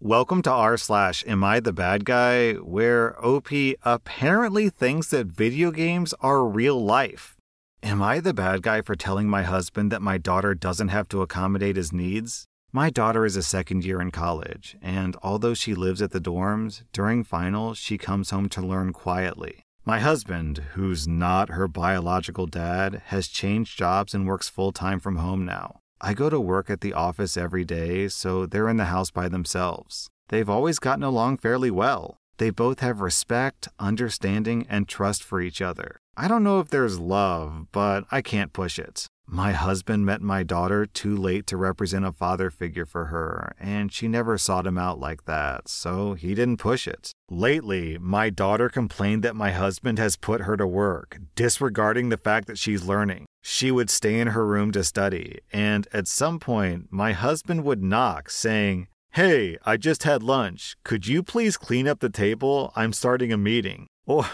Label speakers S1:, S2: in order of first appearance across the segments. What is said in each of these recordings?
S1: Welcome to r slash Am I the Bad Guy, where OP apparently thinks that video games are real life. Am I the bad guy for telling my husband that my daughter doesn't have to accommodate his needs? My daughter is a second year in college, and although she lives at the dorms, during finals she comes home to learn quietly. My husband, who's not her biological dad, has changed jobs and works full time from home now. I go to work at the office every day, so they're in the house by themselves. They've always gotten along fairly well. They both have respect, understanding, and trust for each other. I don't know if there's love, but I can't push it. My husband met my daughter too late to represent a father figure for her, and she never sought him out like that, so he didn't push it. Lately, my daughter complained that my husband has put her to work, disregarding the fact that she's learning. She would stay in her room to study, and at some point, my husband would knock, saying, Hey, I just had lunch. Could you please clean up the table? I'm starting a meeting. Or,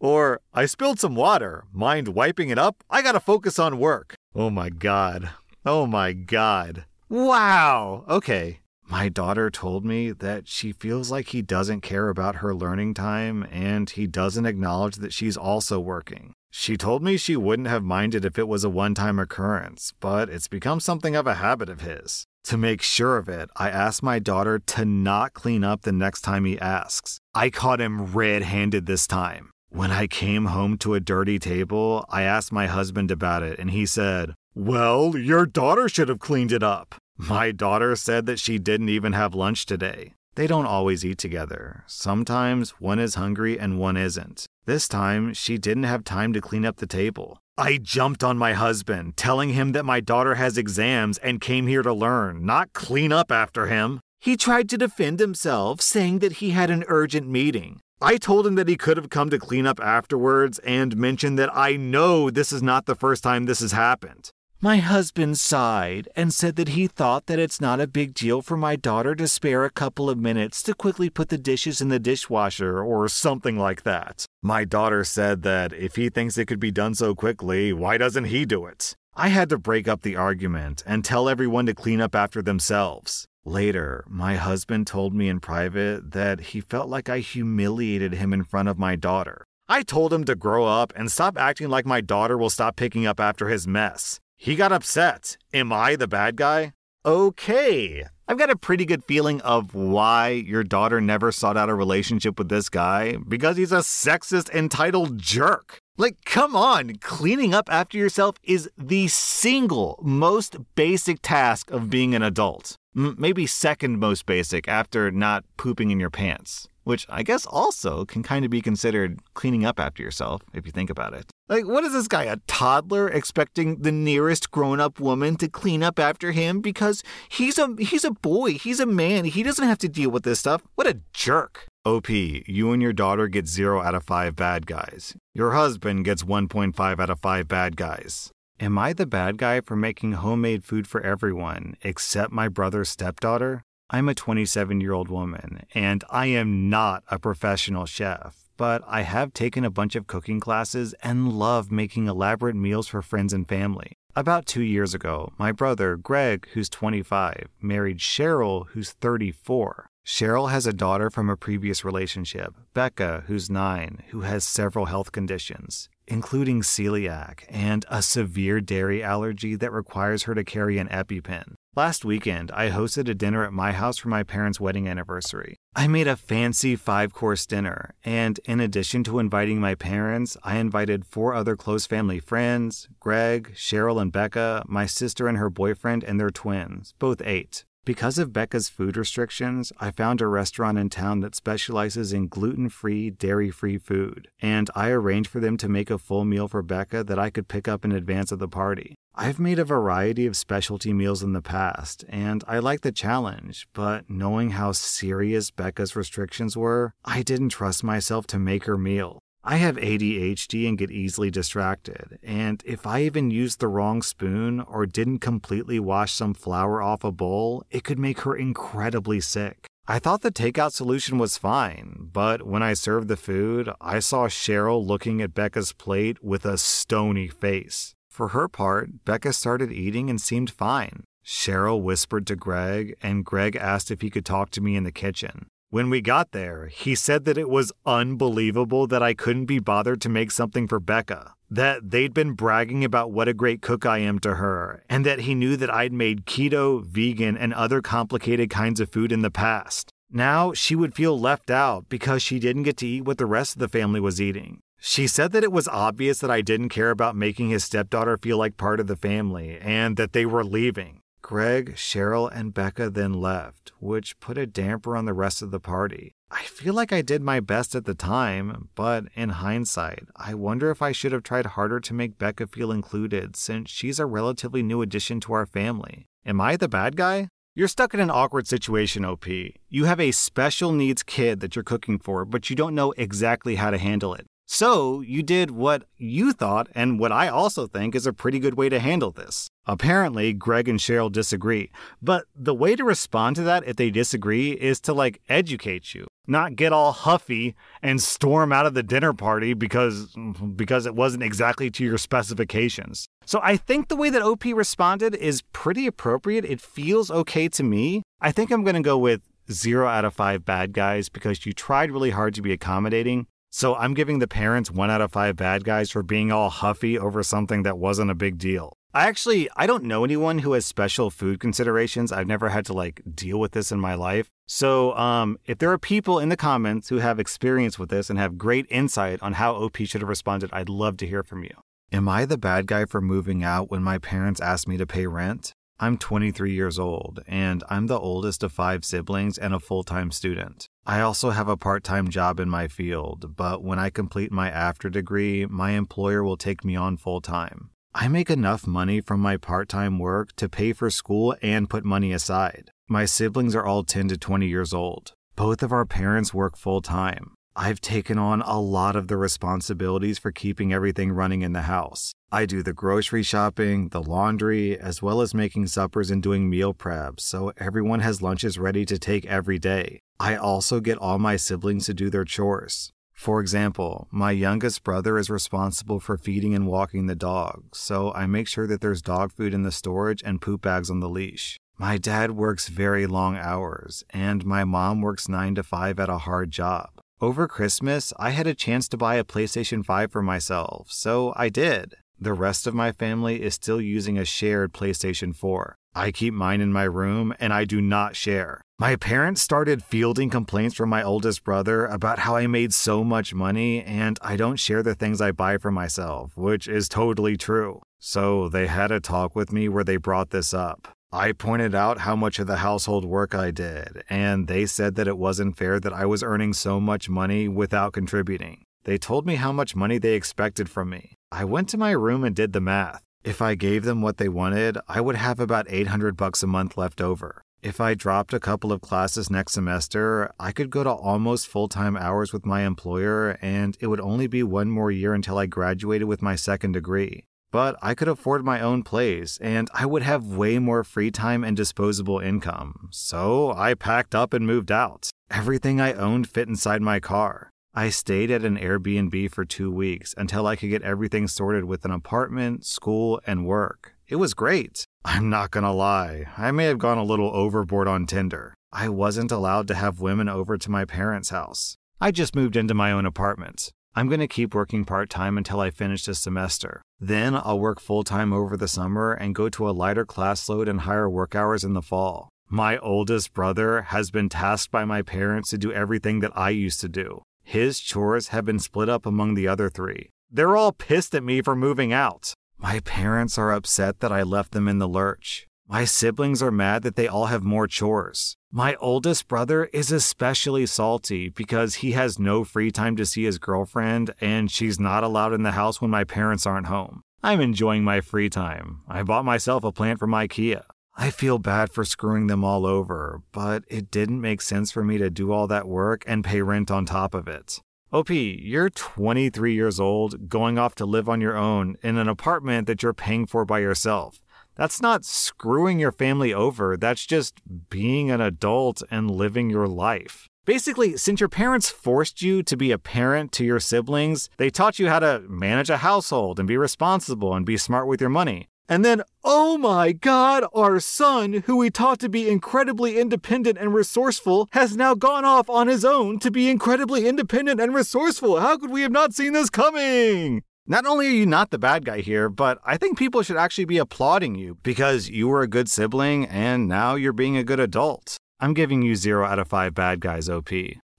S1: or I spilled some water. Mind wiping it up? I gotta focus on work. Oh my god. Oh my god. Wow. Okay. My daughter told me that she feels like he doesn't care about her learning time and he doesn't acknowledge that she's also working. She told me she wouldn't have minded if it was a one time occurrence, but it's become something of a habit of his. To make sure of it, I asked my daughter to not clean up the next time he asks. I caught him red handed this time. When I came home to a dirty table, I asked my husband about it, and he said, Well, your daughter should have cleaned it up. My daughter said that she didn't even have lunch today. They don't always eat together. Sometimes one is hungry and one isn't. This time, she didn't have time to clean up the table. I jumped on my husband, telling him that my daughter has exams and came here to learn, not clean up after him. He tried to defend himself, saying that he had an urgent meeting. I told him that he could have come to clean up afterwards and mentioned that I know this is not the first time this has happened. My husband sighed and said that he thought that it's not a big deal for my daughter to spare a couple of minutes to quickly put the dishes in the dishwasher or something like that. My daughter said that if he thinks it could be done so quickly, why doesn't he do it? I had to break up the argument and tell everyone to clean up after themselves. Later, my husband told me in private that he felt like I humiliated him in front of my daughter. I told him to grow up and stop acting like my daughter will stop picking up after his mess. He got upset. Am I the bad guy? Okay. I've got a pretty good feeling of why your daughter never sought out a relationship with this guy because he's a sexist, entitled jerk. Like, come on, cleaning up after yourself is the single most basic task of being an adult. Maybe second most basic after not pooping in your pants which I guess also can kind of be considered cleaning up after yourself if you think about it. Like, what is this guy, a toddler, expecting the nearest grown-up woman to clean up after him because he's a he's a boy, he's a man, he doesn't have to deal with this stuff. What a jerk. OP, you and your daughter get 0 out of 5 bad guys. Your husband gets 1.5 out of 5 bad guys. Am I the bad guy for making homemade food for everyone except my brother's stepdaughter? I'm a 27 year old woman, and I am not a professional chef, but I have taken a bunch of cooking classes and love making elaborate meals for friends and family. About two years ago, my brother, Greg, who's 25, married Cheryl, who's 34. Cheryl has a daughter from a previous relationship, Becca, who's nine, who has several health conditions, including celiac and a severe dairy allergy that requires her to carry an EpiPen. Last weekend, I hosted a dinner at my house for my parents' wedding anniversary. I made a fancy five course dinner, and in addition to inviting my parents, I invited four other close family friends Greg, Cheryl, and Becca, my sister and her boyfriend, and their twins, both eight. Because of Becca's food restrictions, I found a restaurant in town that specializes in gluten free, dairy free food, and I arranged for them to make a full meal for Becca that I could pick up in advance of the party. I've made a variety of specialty meals in the past, and I like the challenge, but knowing how serious Becca's restrictions were, I didn't trust myself to make her meal. I have ADHD and get easily distracted, and if I even used the wrong spoon or didn't completely wash some flour off a bowl, it could make her incredibly sick. I thought the takeout solution was fine, but when I served the food, I saw Cheryl looking at Becca's plate with a stony face. For her part, Becca started eating and seemed fine. Cheryl whispered to Greg, and Greg asked if he could talk to me in the kitchen. When we got there, he said that it was unbelievable that I couldn't be bothered to make something for Becca, that they'd been bragging about what a great cook I am to her, and that he knew that I'd made keto, vegan, and other complicated kinds of food in the past. Now she would feel left out because she didn't get to eat what the rest of the family was eating. She said that it was obvious that I didn't care about making his stepdaughter feel like part of the family and that they were leaving. Greg, Cheryl, and Becca then left, which put a damper on the rest of the party. I feel like I did my best at the time, but in hindsight, I wonder if I should have tried harder to make Becca feel included since she's a relatively new addition to our family. Am I the bad guy? You're stuck in an awkward situation, OP. You have a special needs kid that you're cooking for, but you don't know exactly how to handle it. So you did what you thought and what I also think is a pretty good way to handle this. Apparently, Greg and Cheryl disagree, but the way to respond to that if they disagree is to like educate you, not get all huffy and storm out of the dinner party because because it wasn't exactly to your specifications. So I think the way that OP responded is pretty appropriate. It feels okay to me. I think I'm going to go with 0 out of 5 bad guys because you tried really hard to be accommodating so I'm giving the parents one out of five bad guys for being all huffy over something that wasn't a big deal. I actually I don't know anyone who has special food considerations. I've never had to like deal with this in my life. So um, if there are people in the comments who have experience with this and have great insight on how OP should have responded, I'd love to hear from you. Am I the bad guy for moving out when my parents asked me to pay rent? I'm 23 years old, and I'm the oldest of five siblings and a full time student. I also have a part time job in my field, but when I complete my after degree, my employer will take me on full time. I make enough money from my part time work to pay for school and put money aside. My siblings are all 10 to 20 years old. Both of our parents work full time. I've taken on a lot of the responsibilities for keeping everything running in the house. I do the grocery shopping, the laundry, as well as making suppers and doing meal prep, so everyone has lunches ready to take every day. I also get all my siblings to do their chores. For example, my youngest brother is responsible for feeding and walking the dog, so I make sure that there's dog food in the storage and poop bags on the leash. My dad works very long hours, and my mom works 9 to 5 at a hard job. Over Christmas, I had a chance to buy a PlayStation 5 for myself, so I did. The rest of my family is still using a shared PlayStation 4. I keep mine in my room and I do not share. My parents started fielding complaints from my oldest brother about how I made so much money and I don't share the things I buy for myself, which is totally true. So they had a talk with me where they brought this up. I pointed out how much of the household work I did, and they said that it wasn't fair that I was earning so much money without contributing. They told me how much money they expected from me. I went to my room and did the math. If I gave them what they wanted, I would have about 800 bucks a month left over. If I dropped a couple of classes next semester, I could go to almost full time hours with my employer, and it would only be one more year until I graduated with my second degree but I could afford my own place and I would have way more free time and disposable income. So I packed up and moved out. Everything I owned fit inside my car. I stayed at an Airbnb for two weeks until I could get everything sorted with an apartment, school, and work. It was great. I'm not gonna lie, I may have gone a little overboard on Tinder. I wasn't allowed to have women over to my parents' house. I just moved into my own apartment. I'm going to keep working part time until I finish this semester. Then I'll work full time over the summer and go to a lighter class load and higher work hours in the fall. My oldest brother has been tasked by my parents to do everything that I used to do. His chores have been split up among the other three. They're all pissed at me for moving out. My parents are upset that I left them in the lurch. My siblings are mad that they all have more chores. My oldest brother is especially salty because he has no free time to see his girlfriend and she's not allowed in the house when my parents aren't home. I'm enjoying my free time. I bought myself a plant from IKEA. I feel bad for screwing them all over, but it didn't make sense for me to do all that work and pay rent on top of it. OP, you're 23 years old, going off to live on your own in an apartment that you're paying for by yourself. That's not screwing your family over, that's just being an adult and living your life. Basically, since your parents forced you to be a parent to your siblings, they taught you how to manage a household and be responsible and be smart with your money. And then, oh my god, our son, who we taught to be incredibly independent and resourceful, has now gone off on his own to be incredibly independent and resourceful. How could we have not seen this coming? Not only are you not the bad guy here, but I think people should actually be applauding you because you were a good sibling and now you're being a good adult. I'm giving you 0 out of 5 bad guys, OP.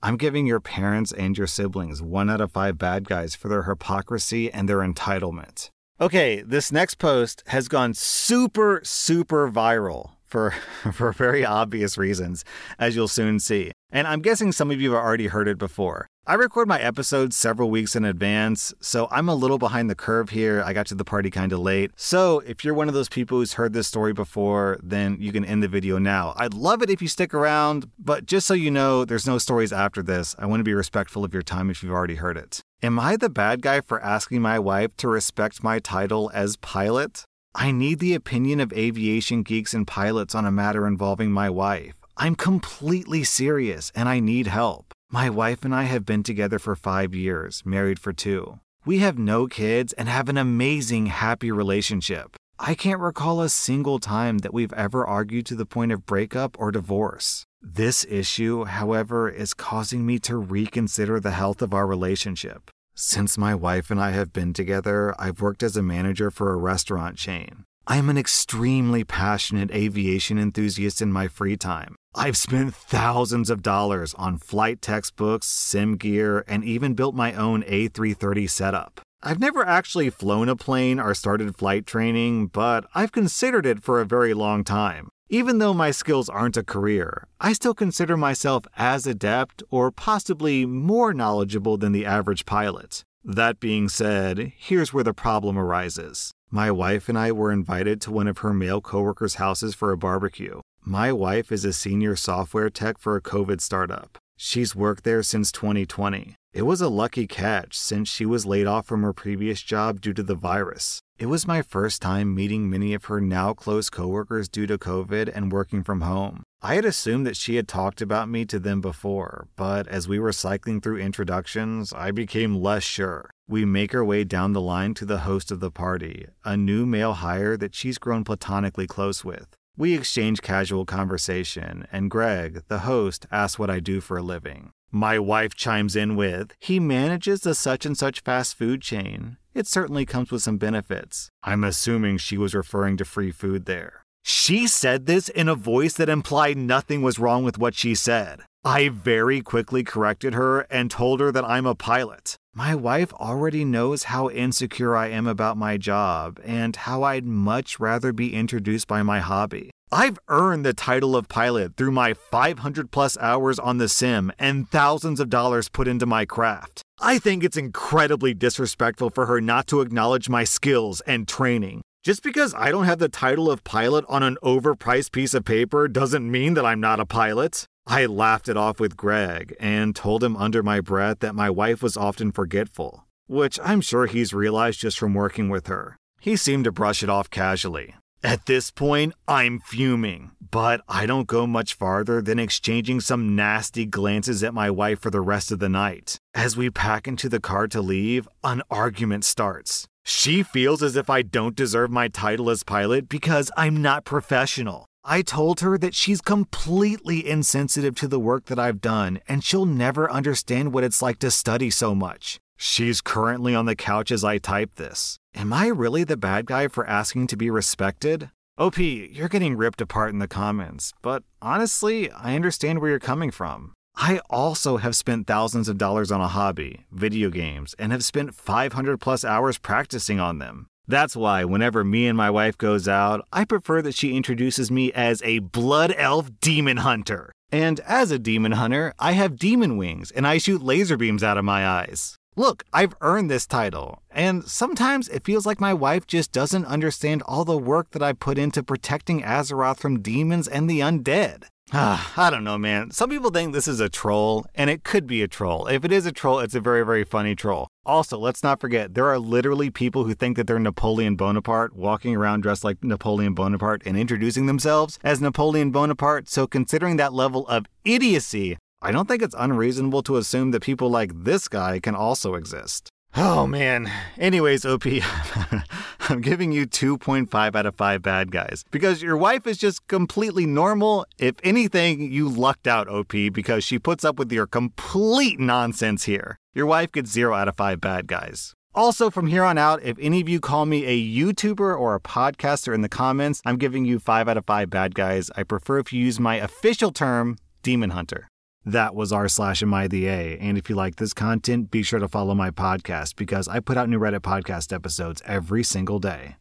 S1: I'm giving your parents and your siblings 1 out of 5 bad guys for their hypocrisy and their entitlement. Okay, this next post has gone super, super viral for, for very obvious reasons, as you'll soon see. And I'm guessing some of you have already heard it before. I record my episodes several weeks in advance, so I'm a little behind the curve here. I got to the party kind of late. So if you're one of those people who's heard this story before, then you can end the video now. I'd love it if you stick around, but just so you know, there's no stories after this. I want to be respectful of your time if you've already heard it. Am I the bad guy for asking my wife to respect my title as pilot? I need the opinion of aviation geeks and pilots on a matter involving my wife. I'm completely serious and I need help. My wife and I have been together for five years, married for two. We have no kids and have an amazing, happy relationship. I can't recall a single time that we've ever argued to the point of breakup or divorce. This issue, however, is causing me to reconsider the health of our relationship. Since my wife and I have been together, I've worked as a manager for a restaurant chain. I am an extremely passionate aviation enthusiast in my free time. I've spent thousands of dollars on flight textbooks, sim gear, and even built my own A330 setup. I've never actually flown a plane or started flight training, but I've considered it for a very long time. Even though my skills aren't a career, I still consider myself as adept or possibly more knowledgeable than the average pilot. That being said, here's where the problem arises. My wife and I were invited to one of her male coworkers' houses for a barbecue. My wife is a senior software tech for a COVID startup. She's worked there since 2020. It was a lucky catch since she was laid off from her previous job due to the virus. It was my first time meeting many of her now close coworkers due to COVID and working from home. I had assumed that she had talked about me to them before, but as we were cycling through introductions, I became less sure. We make our way down the line to the host of the party, a new male hire that she's grown platonically close with. We exchange casual conversation, and Greg, the host, asks what I do for a living. My wife chimes in with, He manages the such and such fast food chain. It certainly comes with some benefits. I'm assuming she was referring to free food there. She said this in a voice that implied nothing was wrong with what she said. I very quickly corrected her and told her that I'm a pilot. My wife already knows how insecure I am about my job and how I'd much rather be introduced by my hobby. I've earned the title of pilot through my 500 plus hours on the sim and thousands of dollars put into my craft. I think it's incredibly disrespectful for her not to acknowledge my skills and training. Just because I don't have the title of pilot on an overpriced piece of paper doesn't mean that I'm not a pilot. I laughed it off with Greg and told him under my breath that my wife was often forgetful, which I'm sure he's realized just from working with her. He seemed to brush it off casually. At this point, I'm fuming, but I don't go much farther than exchanging some nasty glances at my wife for the rest of the night. As we pack into the car to leave, an argument starts. She feels as if I don't deserve my title as pilot because I'm not professional. I told her that she's completely insensitive to the work that I've done and she'll never understand what it's like to study so much. She's currently on the couch as I type this. Am I really the bad guy for asking to be respected? OP, you're getting ripped apart in the comments, but honestly, I understand where you're coming from. I also have spent thousands of dollars on a hobby, video games, and have spent 500 plus hours practicing on them. That's why whenever me and my wife goes out, I prefer that she introduces me as a blood elf demon hunter. And as a demon hunter, I have demon wings and I shoot laser beams out of my eyes. Look, I've earned this title, and sometimes it feels like my wife just doesn't understand all the work that I put into protecting Azeroth from demons and the undead. Ah, I don't know, man. Some people think this is a troll, and it could be a troll. If it is a troll, it's a very, very funny troll. Also, let's not forget, there are literally people who think that they're Napoleon Bonaparte walking around dressed like Napoleon Bonaparte and introducing themselves as Napoleon Bonaparte. So, considering that level of idiocy, I don't think it's unreasonable to assume that people like this guy can also exist. Oh man. Anyways, OP, I'm giving you 2.5 out of 5 bad guys because your wife is just completely normal. If anything, you lucked out, OP, because she puts up with your complete nonsense here. Your wife gets 0 out of 5 bad guys. Also, from here on out, if any of you call me a YouTuber or a podcaster in the comments, I'm giving you 5 out of 5 bad guys. I prefer if you use my official term, Demon Hunter. That was r slash am I the A. And if you like this content, be sure to follow my podcast because I put out new Reddit podcast episodes every single day.